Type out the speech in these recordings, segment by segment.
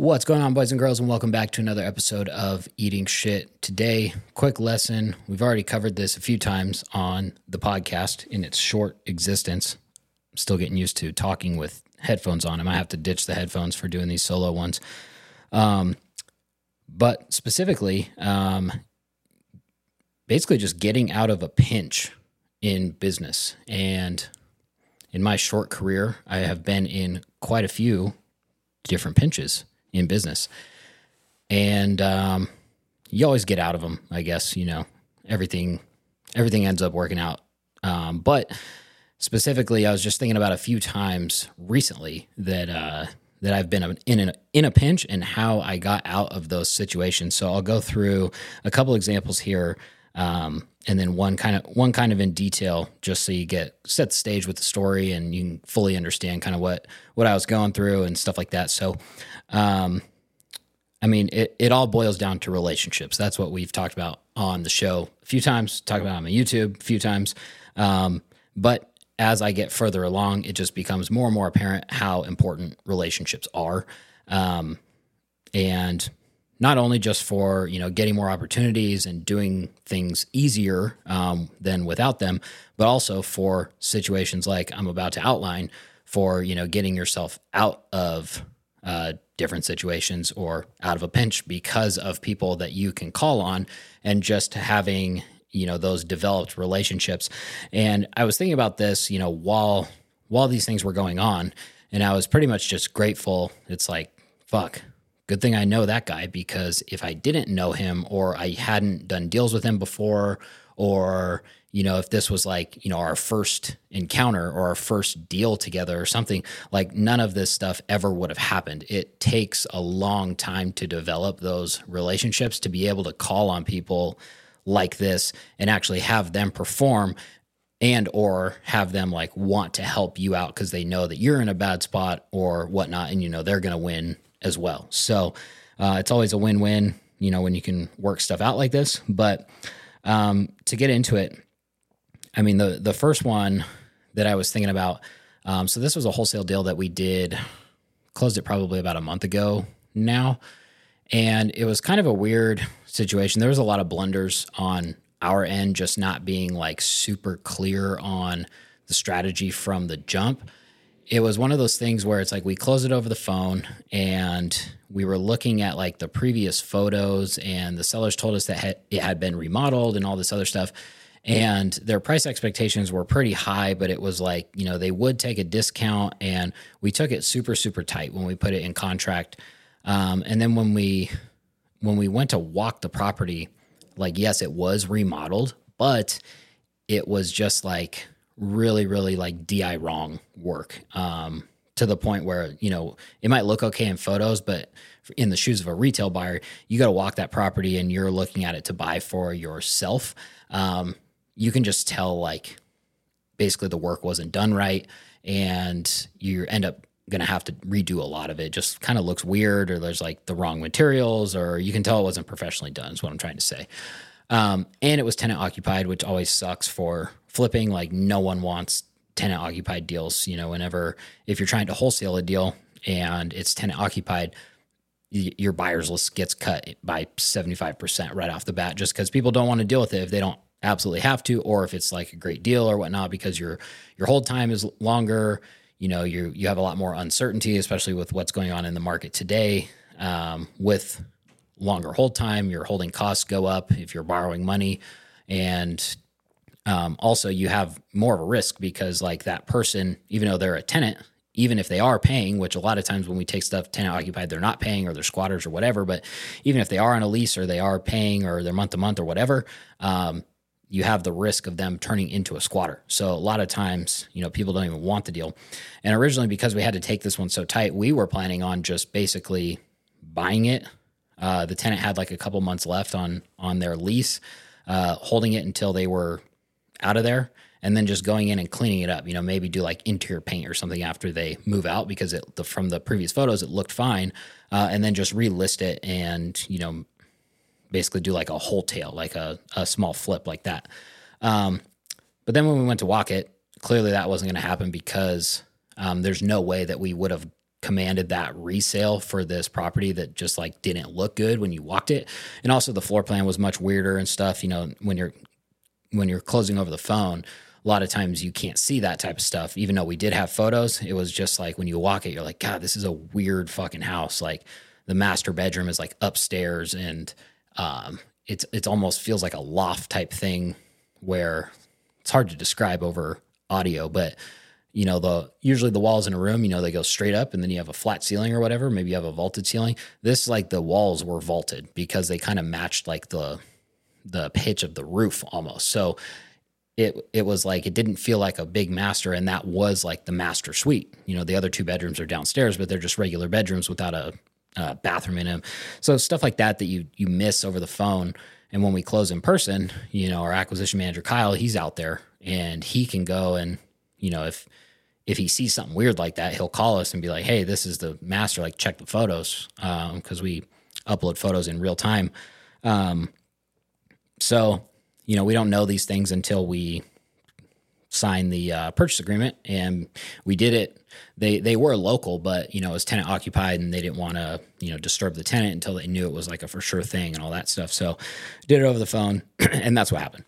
What's going on, boys and girls, and welcome back to another episode of Eating Shit. Today, quick lesson. We've already covered this a few times on the podcast in its short existence. I'm still getting used to talking with headphones on. I might have to ditch the headphones for doing these solo ones. Um, but specifically, um, basically just getting out of a pinch in business. And in my short career, I have been in quite a few different pinches in business. And um, you always get out of them, I guess, you know, everything everything ends up working out. Um, but specifically, I was just thinking about a few times recently that uh, that I've been in a, in a pinch and how I got out of those situations. So I'll go through a couple examples here, um, and then one kind of one kind of in detail, just so you get set the stage with the story and you can fully understand kind of what what I was going through and stuff like that. So um, I mean, it, it all boils down to relationships. That's what we've talked about on the show a few times, talked about on my YouTube a few times. Um, but as I get further along, it just becomes more and more apparent how important relationships are. Um, and not only just for you know getting more opportunities and doing things easier um, than without them, but also for situations like I'm about to outline for you know getting yourself out of uh, different situations or out of a pinch because of people that you can call on and just having you know those developed relationships. And i was thinking about this you know while while these things were going on and i was pretty much just grateful. It's like fuck good thing i know that guy because if i didn't know him or i hadn't done deals with him before or you know, if this was like, you know, our first encounter or our first deal together or something, like none of this stuff ever would have happened. It takes a long time to develop those relationships to be able to call on people like this and actually have them perform and or have them like want to help you out because they know that you're in a bad spot or whatnot and you know they're going to win as well so uh, it's always a win-win you know when you can work stuff out like this but um, to get into it I mean, the the first one that I was thinking about. Um, so this was a wholesale deal that we did, closed it probably about a month ago now, and it was kind of a weird situation. There was a lot of blunders on our end, just not being like super clear on the strategy from the jump. It was one of those things where it's like we closed it over the phone and we were looking at like the previous photos and the sellers told us that it had been remodeled and all this other stuff. And their price expectations were pretty high but it was like you know they would take a discount and we took it super super tight when we put it in contract. Um, and then when we when we went to walk the property like yes it was remodeled but it was just like really really like di wrong work um, to the point where you know it might look okay in photos but in the shoes of a retail buyer you got to walk that property and you're looking at it to buy for yourself. Um, you can just tell like basically the work wasn't done right and you end up going to have to redo a lot of it. Just kind of looks weird or there's like the wrong materials or you can tell it wasn't professionally done is what i'm trying to say um, and it was tenant occupied which always sucks for flipping like no one wants tenant occupied deals you know whenever if you're trying to wholesale a deal and it's tenant occupied your buyers list gets cut by 75% right off the bat just because people don't want to deal with it if they don't absolutely have to, or if it's like a great deal or whatnot, because your your hold time is longer. You know, you you have a lot more uncertainty, especially with what's going on in the market today. Um, with longer hold time, your holding costs go up if you're borrowing money, and um, also you have more of a risk because like that person, even though they're a tenant, even if they are paying, which a lot of times when we take stuff tenant occupied, they're not paying or they're squatters or whatever. But even if they are on a lease or they are paying or they're month to month or whatever, um, you have the risk of them turning into a squatter. So a lot of times, you know, people don't even want the deal. And originally, because we had to take this one so tight, we were planning on just basically buying it. Uh, the tenant had like a couple months left on on their lease, uh, holding it until they were out of there, and then just going in and cleaning it up. You know, maybe do like interior paint or something after they move out because it the, from the previous photos it looked fine, uh, and then just relist it and you know basically do like a wholetail, like a, a small flip like that. Um, but then when we went to walk it, clearly that wasn't going to happen because um, there's no way that we would have commanded that resale for this property that just like didn't look good when you walked it. And also the floor plan was much weirder and stuff, you know, when you're when you're closing over the phone, a lot of times you can't see that type of stuff. Even though we did have photos, it was just like when you walk it, you're like, God, this is a weird fucking house. Like the master bedroom is like upstairs and um, it's it's almost feels like a loft type thing where it's hard to describe over audio, but you know the usually the walls in a room you know they go straight up and then you have a flat ceiling or whatever maybe you have a vaulted ceiling. This like the walls were vaulted because they kind of matched like the the pitch of the roof almost. So it it was like it didn't feel like a big master and that was like the master suite. You know the other two bedrooms are downstairs but they're just regular bedrooms without a, a bathroom in them. So stuff like that that you you miss over the phone. And when we close in person you know our acquisition manager kyle he's out there and he can go and you know if if he sees something weird like that he'll call us and be like hey this is the master like check the photos because um, we upload photos in real time. Um, so you know we don't know these things until we sign the uh, purchase agreement and we did it. They they were local but you know it was tenant occupied and they didn't want to you know disturb the tenant until they knew it was like a for sure thing and all that stuff. So did it over the phone and that's what happened.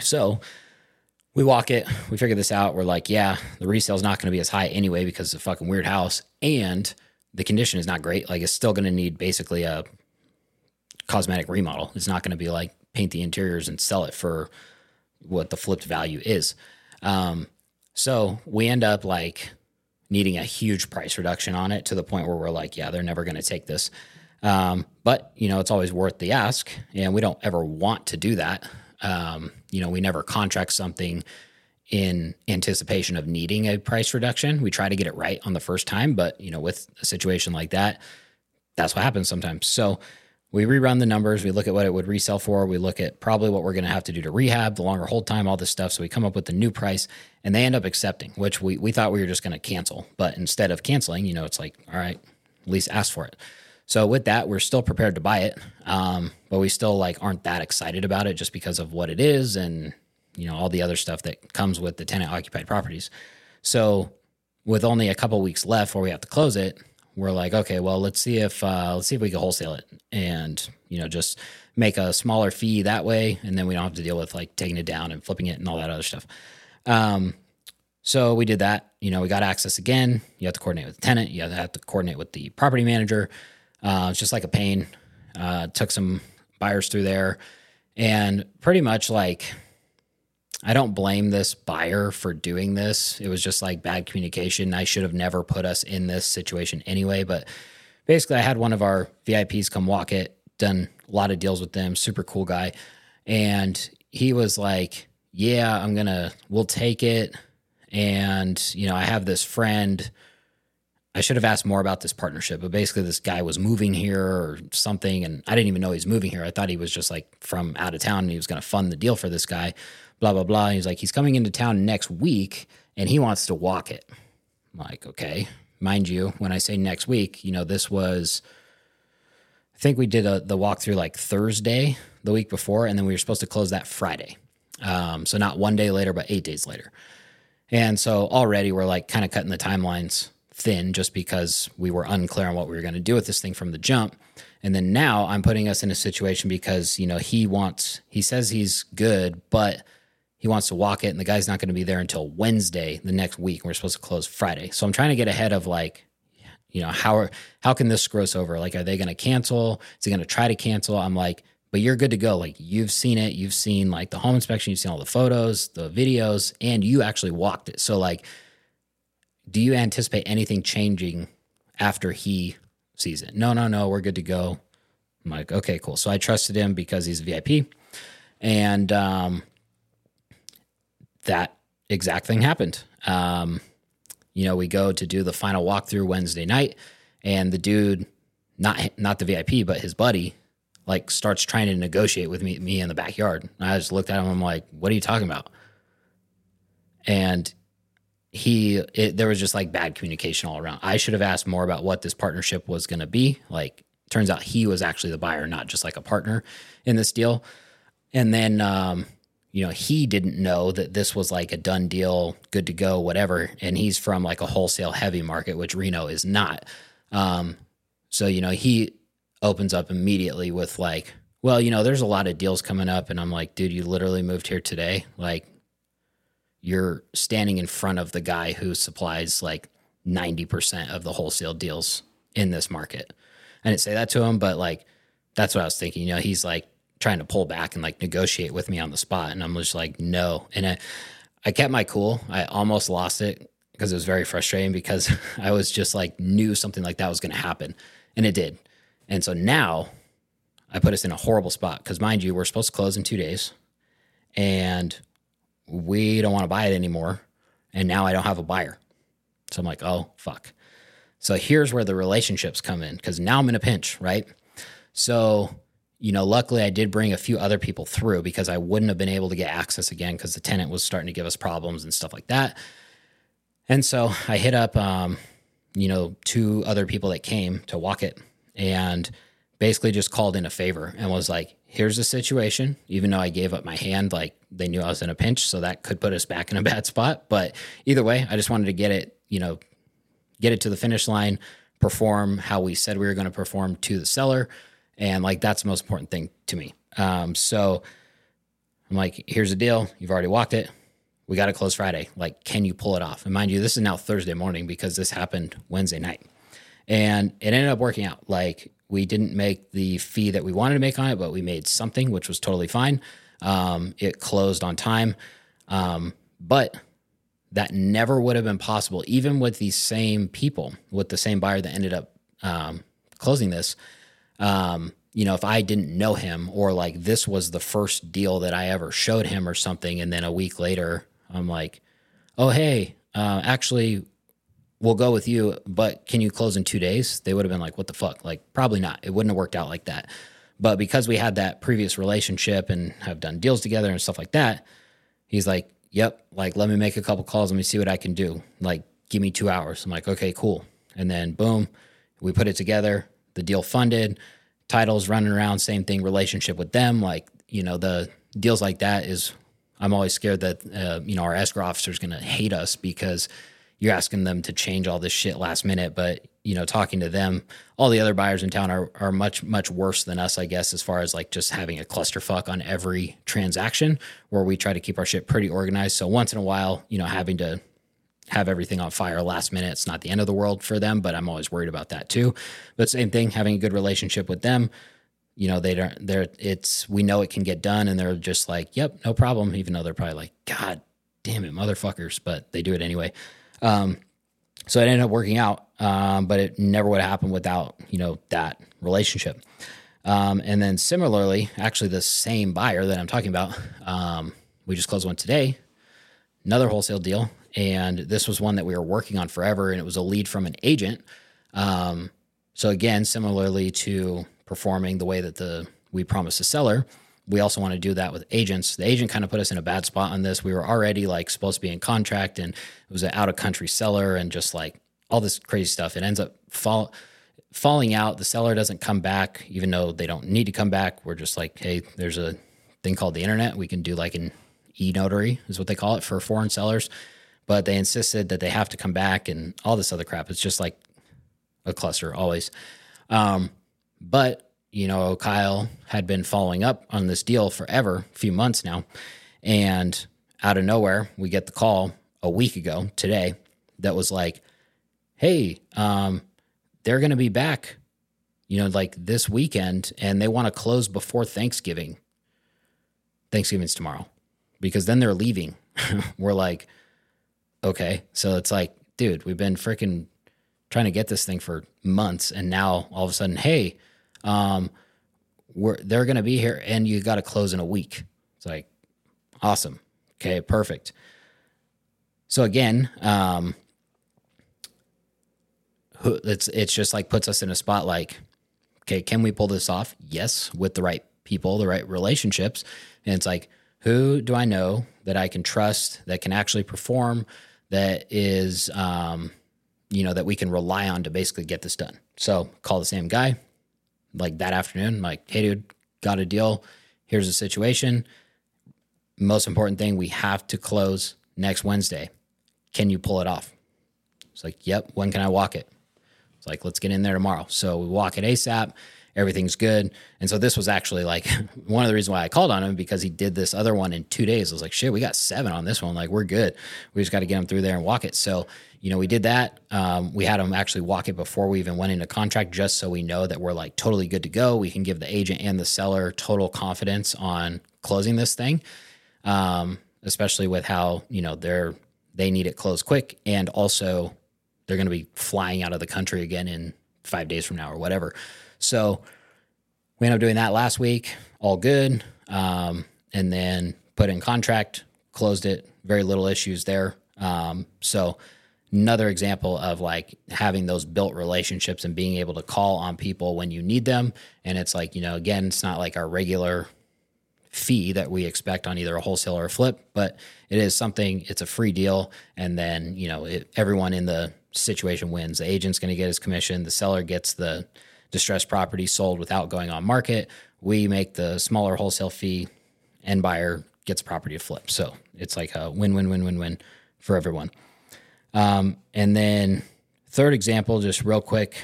So we walk it, we figure this out. We're like, yeah, the resale's not going to be as high anyway because it's a fucking weird house. And the condition is not great. Like, it's still going to need basically a cosmetic remodel. It's not going to be like paint the interiors and sell it for what the flipped value is. Um, so we end up like needing a huge price reduction on it to the point where we're like, yeah, they're never going to take this. Um, but you know, it's always worth the ask, and we don't ever want to do that. Um, you know, we never contract something in anticipation of needing a price reduction. We try to get it right on the first time, but you know, with a situation like that, that's what happens sometimes. So we rerun the numbers, we look at what it would resell for, we look at probably what we're going to have to do to rehab, the longer hold time, all this stuff. So we come up with the new price and they end up accepting, which we, we thought we were just going to cancel. But instead of canceling, you know, it's like, all right, at least ask for it. So with that, we're still prepared to buy it, um, but we still like aren't that excited about it just because of what it is and you know all the other stuff that comes with the tenant occupied properties. So with only a couple weeks left before we have to close it, we're like, okay, well, let's see if uh, let's see if we can wholesale it and you know just make a smaller fee that way, and then we don't have to deal with like taking it down and flipping it and all that other stuff. Um, so we did that. You know, we got access again. You have to coordinate with the tenant. You have to coordinate with the property manager. Uh, it's just like a pain. Uh, took some buyers through there, and pretty much like I don't blame this buyer for doing this. It was just like bad communication. I should have never put us in this situation anyway. But basically, I had one of our VIPs come walk it, done a lot of deals with them, super cool guy. And he was like, Yeah, I'm going to, we'll take it. And, you know, I have this friend I should have asked more about this partnership, but basically this guy was moving here or something, and I didn't even know he was moving here. I thought he was just like from out of town and he was going to fund the deal for this guy. Blah blah blah. He's like, he's coming into town next week and he wants to walk it. I'm like, okay, mind you, when I say next week, you know, this was. I think we did a, the walkthrough like Thursday the week before, and then we were supposed to close that Friday. Um, so not one day later, but eight days later. And so already we're like kind of cutting the timelines thin just because we were unclear on what we were going to do with this thing from the jump. And then now I'm putting us in a situation because, you know, he wants, he says he's good, but he wants to walk it and the guy's not going to be there until Wednesday the next week. We're supposed to close Friday. So I'm trying to get ahead of like, you know, how are, how can this screw us over? Like, are they going to cancel? Is he going to try to cancel? I'm like, but you're good to go. Like you've seen it, you've seen like the home inspection, you've seen all the photos, the videos, and you actually walked it. So like do you anticipate anything changing after he sees it? No, no, no, we're good to go. I'm like, okay, cool. So I trusted him because he's a VIP. And um, that exact thing happened. Um, you know, we go to do the final walkthrough Wednesday night, and the dude, not not the VIP, but his buddy, like starts trying to negotiate with me me in the backyard. And I just looked at him. I'm like, "What are you talking about?" And he it, there was just like bad communication all around. I should have asked more about what this partnership was going to be. Like turns out he was actually the buyer, not just like a partner in this deal. And then um, you know, he didn't know that this was like a done deal, good to go, whatever. And he's from like a wholesale heavy market, which Reno is not. Um, so, you know, he opens up immediately with like, well, you know, there's a lot of deals coming up. And I'm like, dude, you literally moved here today. Like, you're standing in front of the guy who supplies like 90% of the wholesale deals in this market. I didn't say that to him, but like, that's what I was thinking. You know, he's like trying to pull back and like negotiate with me on the spot. And I'm just like, no. And I, I kept my cool. I almost lost it because it was very frustrating because I was just like, knew something like that was going to happen. And it did. And so now I put us in a horrible spot because, mind you, we're supposed to close in two days and we don't want to buy it anymore. And now I don't have a buyer. So I'm like, oh, fuck. So here's where the relationships come in because now I'm in a pinch, right? So, you know, luckily I did bring a few other people through because I wouldn't have been able to get access again because the tenant was starting to give us problems and stuff like that. And so I hit up, um, you know, two other people that came to walk it and basically just called in a favor and was like, here's the situation. Even though I gave up my hand, like they knew I was in a pinch. So that could put us back in a bad spot. But either way, I just wanted to get it, you know, get it to the finish line, perform how we said we were going to perform to the seller. And like that's the most important thing to me. Um, so I'm like, here's the deal. You've already walked it. We got to close Friday. Like, can you pull it off? And mind you, this is now Thursday morning because this happened Wednesday night. And it ended up working out. Like, we didn't make the fee that we wanted to make on it, but we made something, which was totally fine. Um, it closed on time. Um, but that never would have been possible, even with these same people, with the same buyer that ended up um, closing this. Um, you know, if I didn't know him or like this was the first deal that I ever showed him or something, and then a week later, I'm like, oh, hey, uh, actually, we'll go with you, but can you close in two days? They would have been like, what the fuck? Like, probably not. It wouldn't have worked out like that. But because we had that previous relationship and have done deals together and stuff like that, he's like, yep, like let me make a couple calls, let me see what I can do. Like, give me two hours. I'm like, okay, cool. And then boom, we put it together, the deal funded, titles running around, same thing, relationship with them. Like, you know, the deals like that is, I'm always scared that, uh, you know, our escrow officer is going to hate us because you're asking them to change all this shit last minute. But you know, talking to them, all the other buyers in town are are much much worse than us, I guess, as far as like just having a clusterfuck on every transaction. Where we try to keep our shit pretty organized. So once in a while, you know, having to have everything on fire last minute, it's not the end of the world for them. But I'm always worried about that too. But same thing, having a good relationship with them. You know, they don't. They're. It's. We know it can get done, and they're just like, "Yep, no problem." Even though they're probably like, "God damn it, motherfuckers," but they do it anyway. Um, so it ended up working out, um, but it never would have happened without you know that relationship. Um, and then similarly, actually the same buyer that I'm talking about, um, we just closed one today, another wholesale deal, and this was one that we were working on forever, and it was a lead from an agent. Um, so again, similarly to performing the way that the we promised the seller, we also want to do that with agents. The agent kind of put us in a bad spot on this. We were already like supposed to be in contract and it was an out of country seller and just like all this crazy stuff. It ends up fall, falling out. The seller doesn't come back, even though they don't need to come back. We're just like, hey, there's a thing called the internet. We can do like an e notary, is what they call it for foreign sellers. But they insisted that they have to come back and all this other crap. It's just like a cluster always. Um, but you know, Kyle had been following up on this deal forever, a few months now. And out of nowhere, we get the call a week ago today that was like, hey, um, they're going to be back, you know, like this weekend, and they want to close before Thanksgiving. Thanksgiving's tomorrow because then they're leaving. We're like, okay. So it's like, dude, we've been freaking trying to get this thing for months. And now all of a sudden, hey, um, we're, they're going to be here and you got to close in a week. It's like, awesome. Okay, perfect. So again, um, it's it's just like puts us in a spot like, okay, can we pull this off? Yes, with the right people, the right relationships, and it's like, who do I know that I can trust that can actually perform, that is, um, you know, that we can rely on to basically get this done. So call the same guy, like that afternoon, like, hey, dude, got a deal. Here's the situation. most important thing, we have to close next Wednesday. Can you pull it off? It's like, yep. When can I walk it? It's like, let's get in there tomorrow. So we walk it ASAP. Everything's good. And so this was actually like one of the reasons why I called on him because he did this other one in two days. I was like, shit, we got seven on this one. Like, we're good. We just got to get him through there and walk it. So, you know, we did that. Um, we had him actually walk it before we even went into contract, just so we know that we're like totally good to go. We can give the agent and the seller total confidence on closing this thing, um, especially with how you know they're they need it closed quick, and also they're going to be flying out of the country again in five days from now or whatever. So we ended up doing that last week, all good, um, and then put in contract, closed it, very little issues there. Um, so another example of like having those built relationships and being able to call on people when you need them. And it's like, you know, again, it's not like our regular fee that we expect on either a wholesale or a flip, but it is something, it's a free deal. And then, you know, it, everyone in the situation wins. The agent's going to get his commission, the seller gets the distressed property sold without going on market. We make the smaller wholesale fee, and buyer gets property to flip. So it's like a win win win win win for everyone. Um, and then third example, just real quick,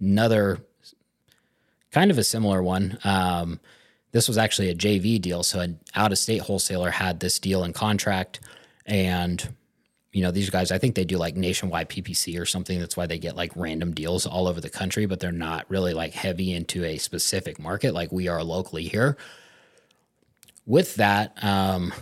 another kind of a similar one. Um, this was actually a JV deal. So an out of state wholesaler had this deal in contract and you know, these guys, I think they do like nationwide PPC or something. That's why they get like random deals all over the country, but they're not really like heavy into a specific market like we are locally here. With that, um,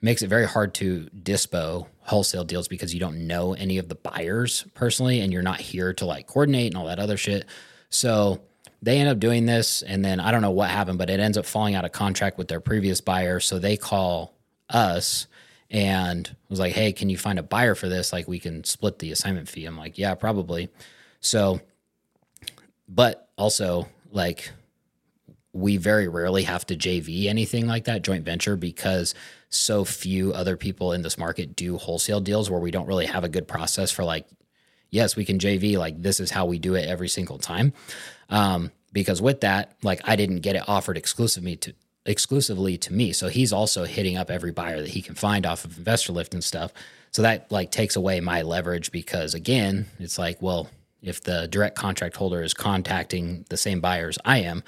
makes it very hard to dispo wholesale deals because you don't know any of the buyers personally and you're not here to like coordinate and all that other shit. So they end up doing this and then I don't know what happened, but it ends up falling out of contract with their previous buyer. So they call us and was like, Hey, can you find a buyer for this? Like we can split the assignment fee. I'm like, Yeah, probably. So, but also like we very rarely have to JV anything like that, joint venture, because so few other people in this market do wholesale deals where we don't really have a good process for like, yes, we can JV, like this is how we do it every single time. Um, because with that, like I didn't get it offered exclusively to exclusively to me. So he's also hitting up every buyer that he can find off of InvestorLift and stuff. So that like takes away my leverage because again, it's like, well, if the direct contract holder is contacting the same buyers I am,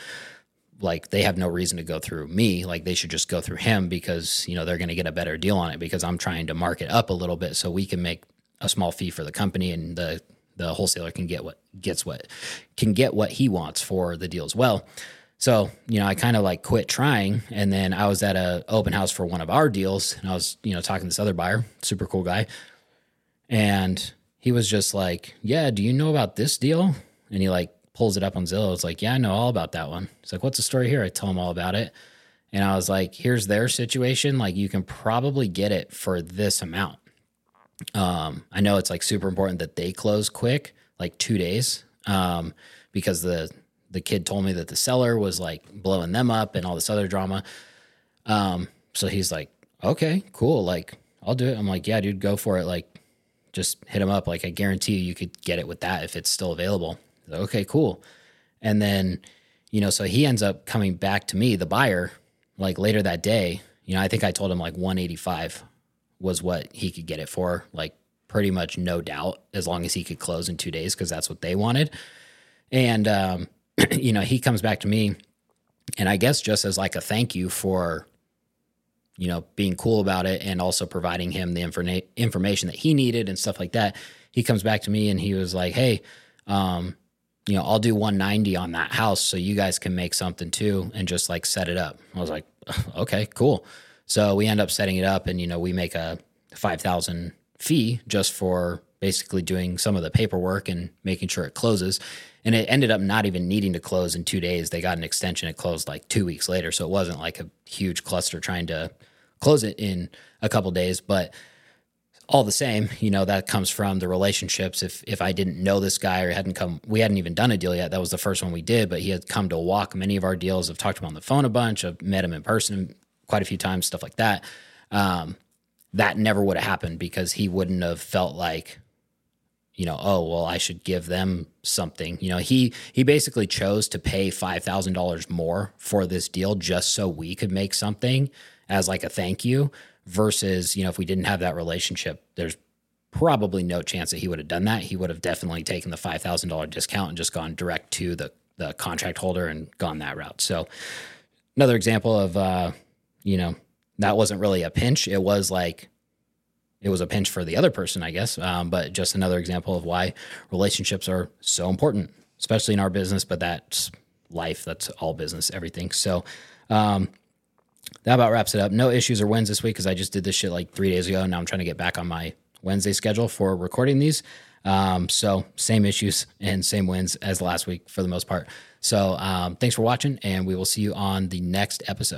like they have no reason to go through me. Like they should just go through him because, you know, they're going to get a better deal on it because I'm trying to mark it up a little bit so we can make a small fee for the company and the the wholesaler can get what gets what can get what he wants for the deal as well. So, you know, I kind of like quit trying and then I was at a open house for one of our deals and I was, you know, talking to this other buyer, super cool guy. And he was just like, "Yeah, do you know about this deal?" And he like pulls it up on Zillow. It's like, "Yeah, I know all about that one." It's like, "What's the story here?" I tell him all about it. And I was like, "Here's their situation. Like you can probably get it for this amount." Um, I know it's like super important that they close quick, like 2 days. Um, because the the kid told me that the seller was like blowing them up and all this other drama. Um, so he's like, okay, cool. Like, I'll do it. I'm like, yeah, dude, go for it. Like, just hit him up. Like, I guarantee you, you could get it with that if it's still available. Like, okay, cool. And then, you know, so he ends up coming back to me, the buyer, like later that day. You know, I think I told him like 185 was what he could get it for, like pretty much no doubt, as long as he could close in two days, because that's what they wanted. And, um, you know, he comes back to me, and I guess just as like a thank you for, you know, being cool about it and also providing him the informa- information that he needed and stuff like that. He comes back to me and he was like, "Hey, um, you know, I'll do 190 on that house so you guys can make something too and just like set it up." I was like, "Okay, cool." So we end up setting it up, and you know, we make a five thousand fee just for basically doing some of the paperwork and making sure it closes. And it ended up not even needing to close in two days. They got an extension. It closed like two weeks later. So it wasn't like a huge cluster trying to close it in a couple days. But all the same, you know, that comes from the relationships. If if I didn't know this guy or hadn't come, we hadn't even done a deal yet. That was the first one we did, but he had come to walk many of our deals. I've talked to him on the phone a bunch. I've met him in person quite a few times, stuff like that. Um, that never would have happened because he wouldn't have felt like you know, oh well, I should give them something. You know, he he basically chose to pay five thousand dollars more for this deal just so we could make something as like a thank you versus, you know, if we didn't have that relationship, there's probably no chance that he would have done that. He would have definitely taken the $5,000 discount and just gone direct to the, the contract holder and gone that route. So another example of, uh, you know, that wasn't really a pinch. It was like, it was a pinch for the other person, I guess. Um, but just another example of why relationships are so important, especially in our business, but that's life. That's all business, everything. So, um, that about wraps it up. No issues or wins this week because I just did this shit like three days ago. And now I'm trying to get back on my Wednesday schedule for recording these. Um, so same issues and same wins as last week for the most part. So um, thanks for watching, and we will see you on the next episode.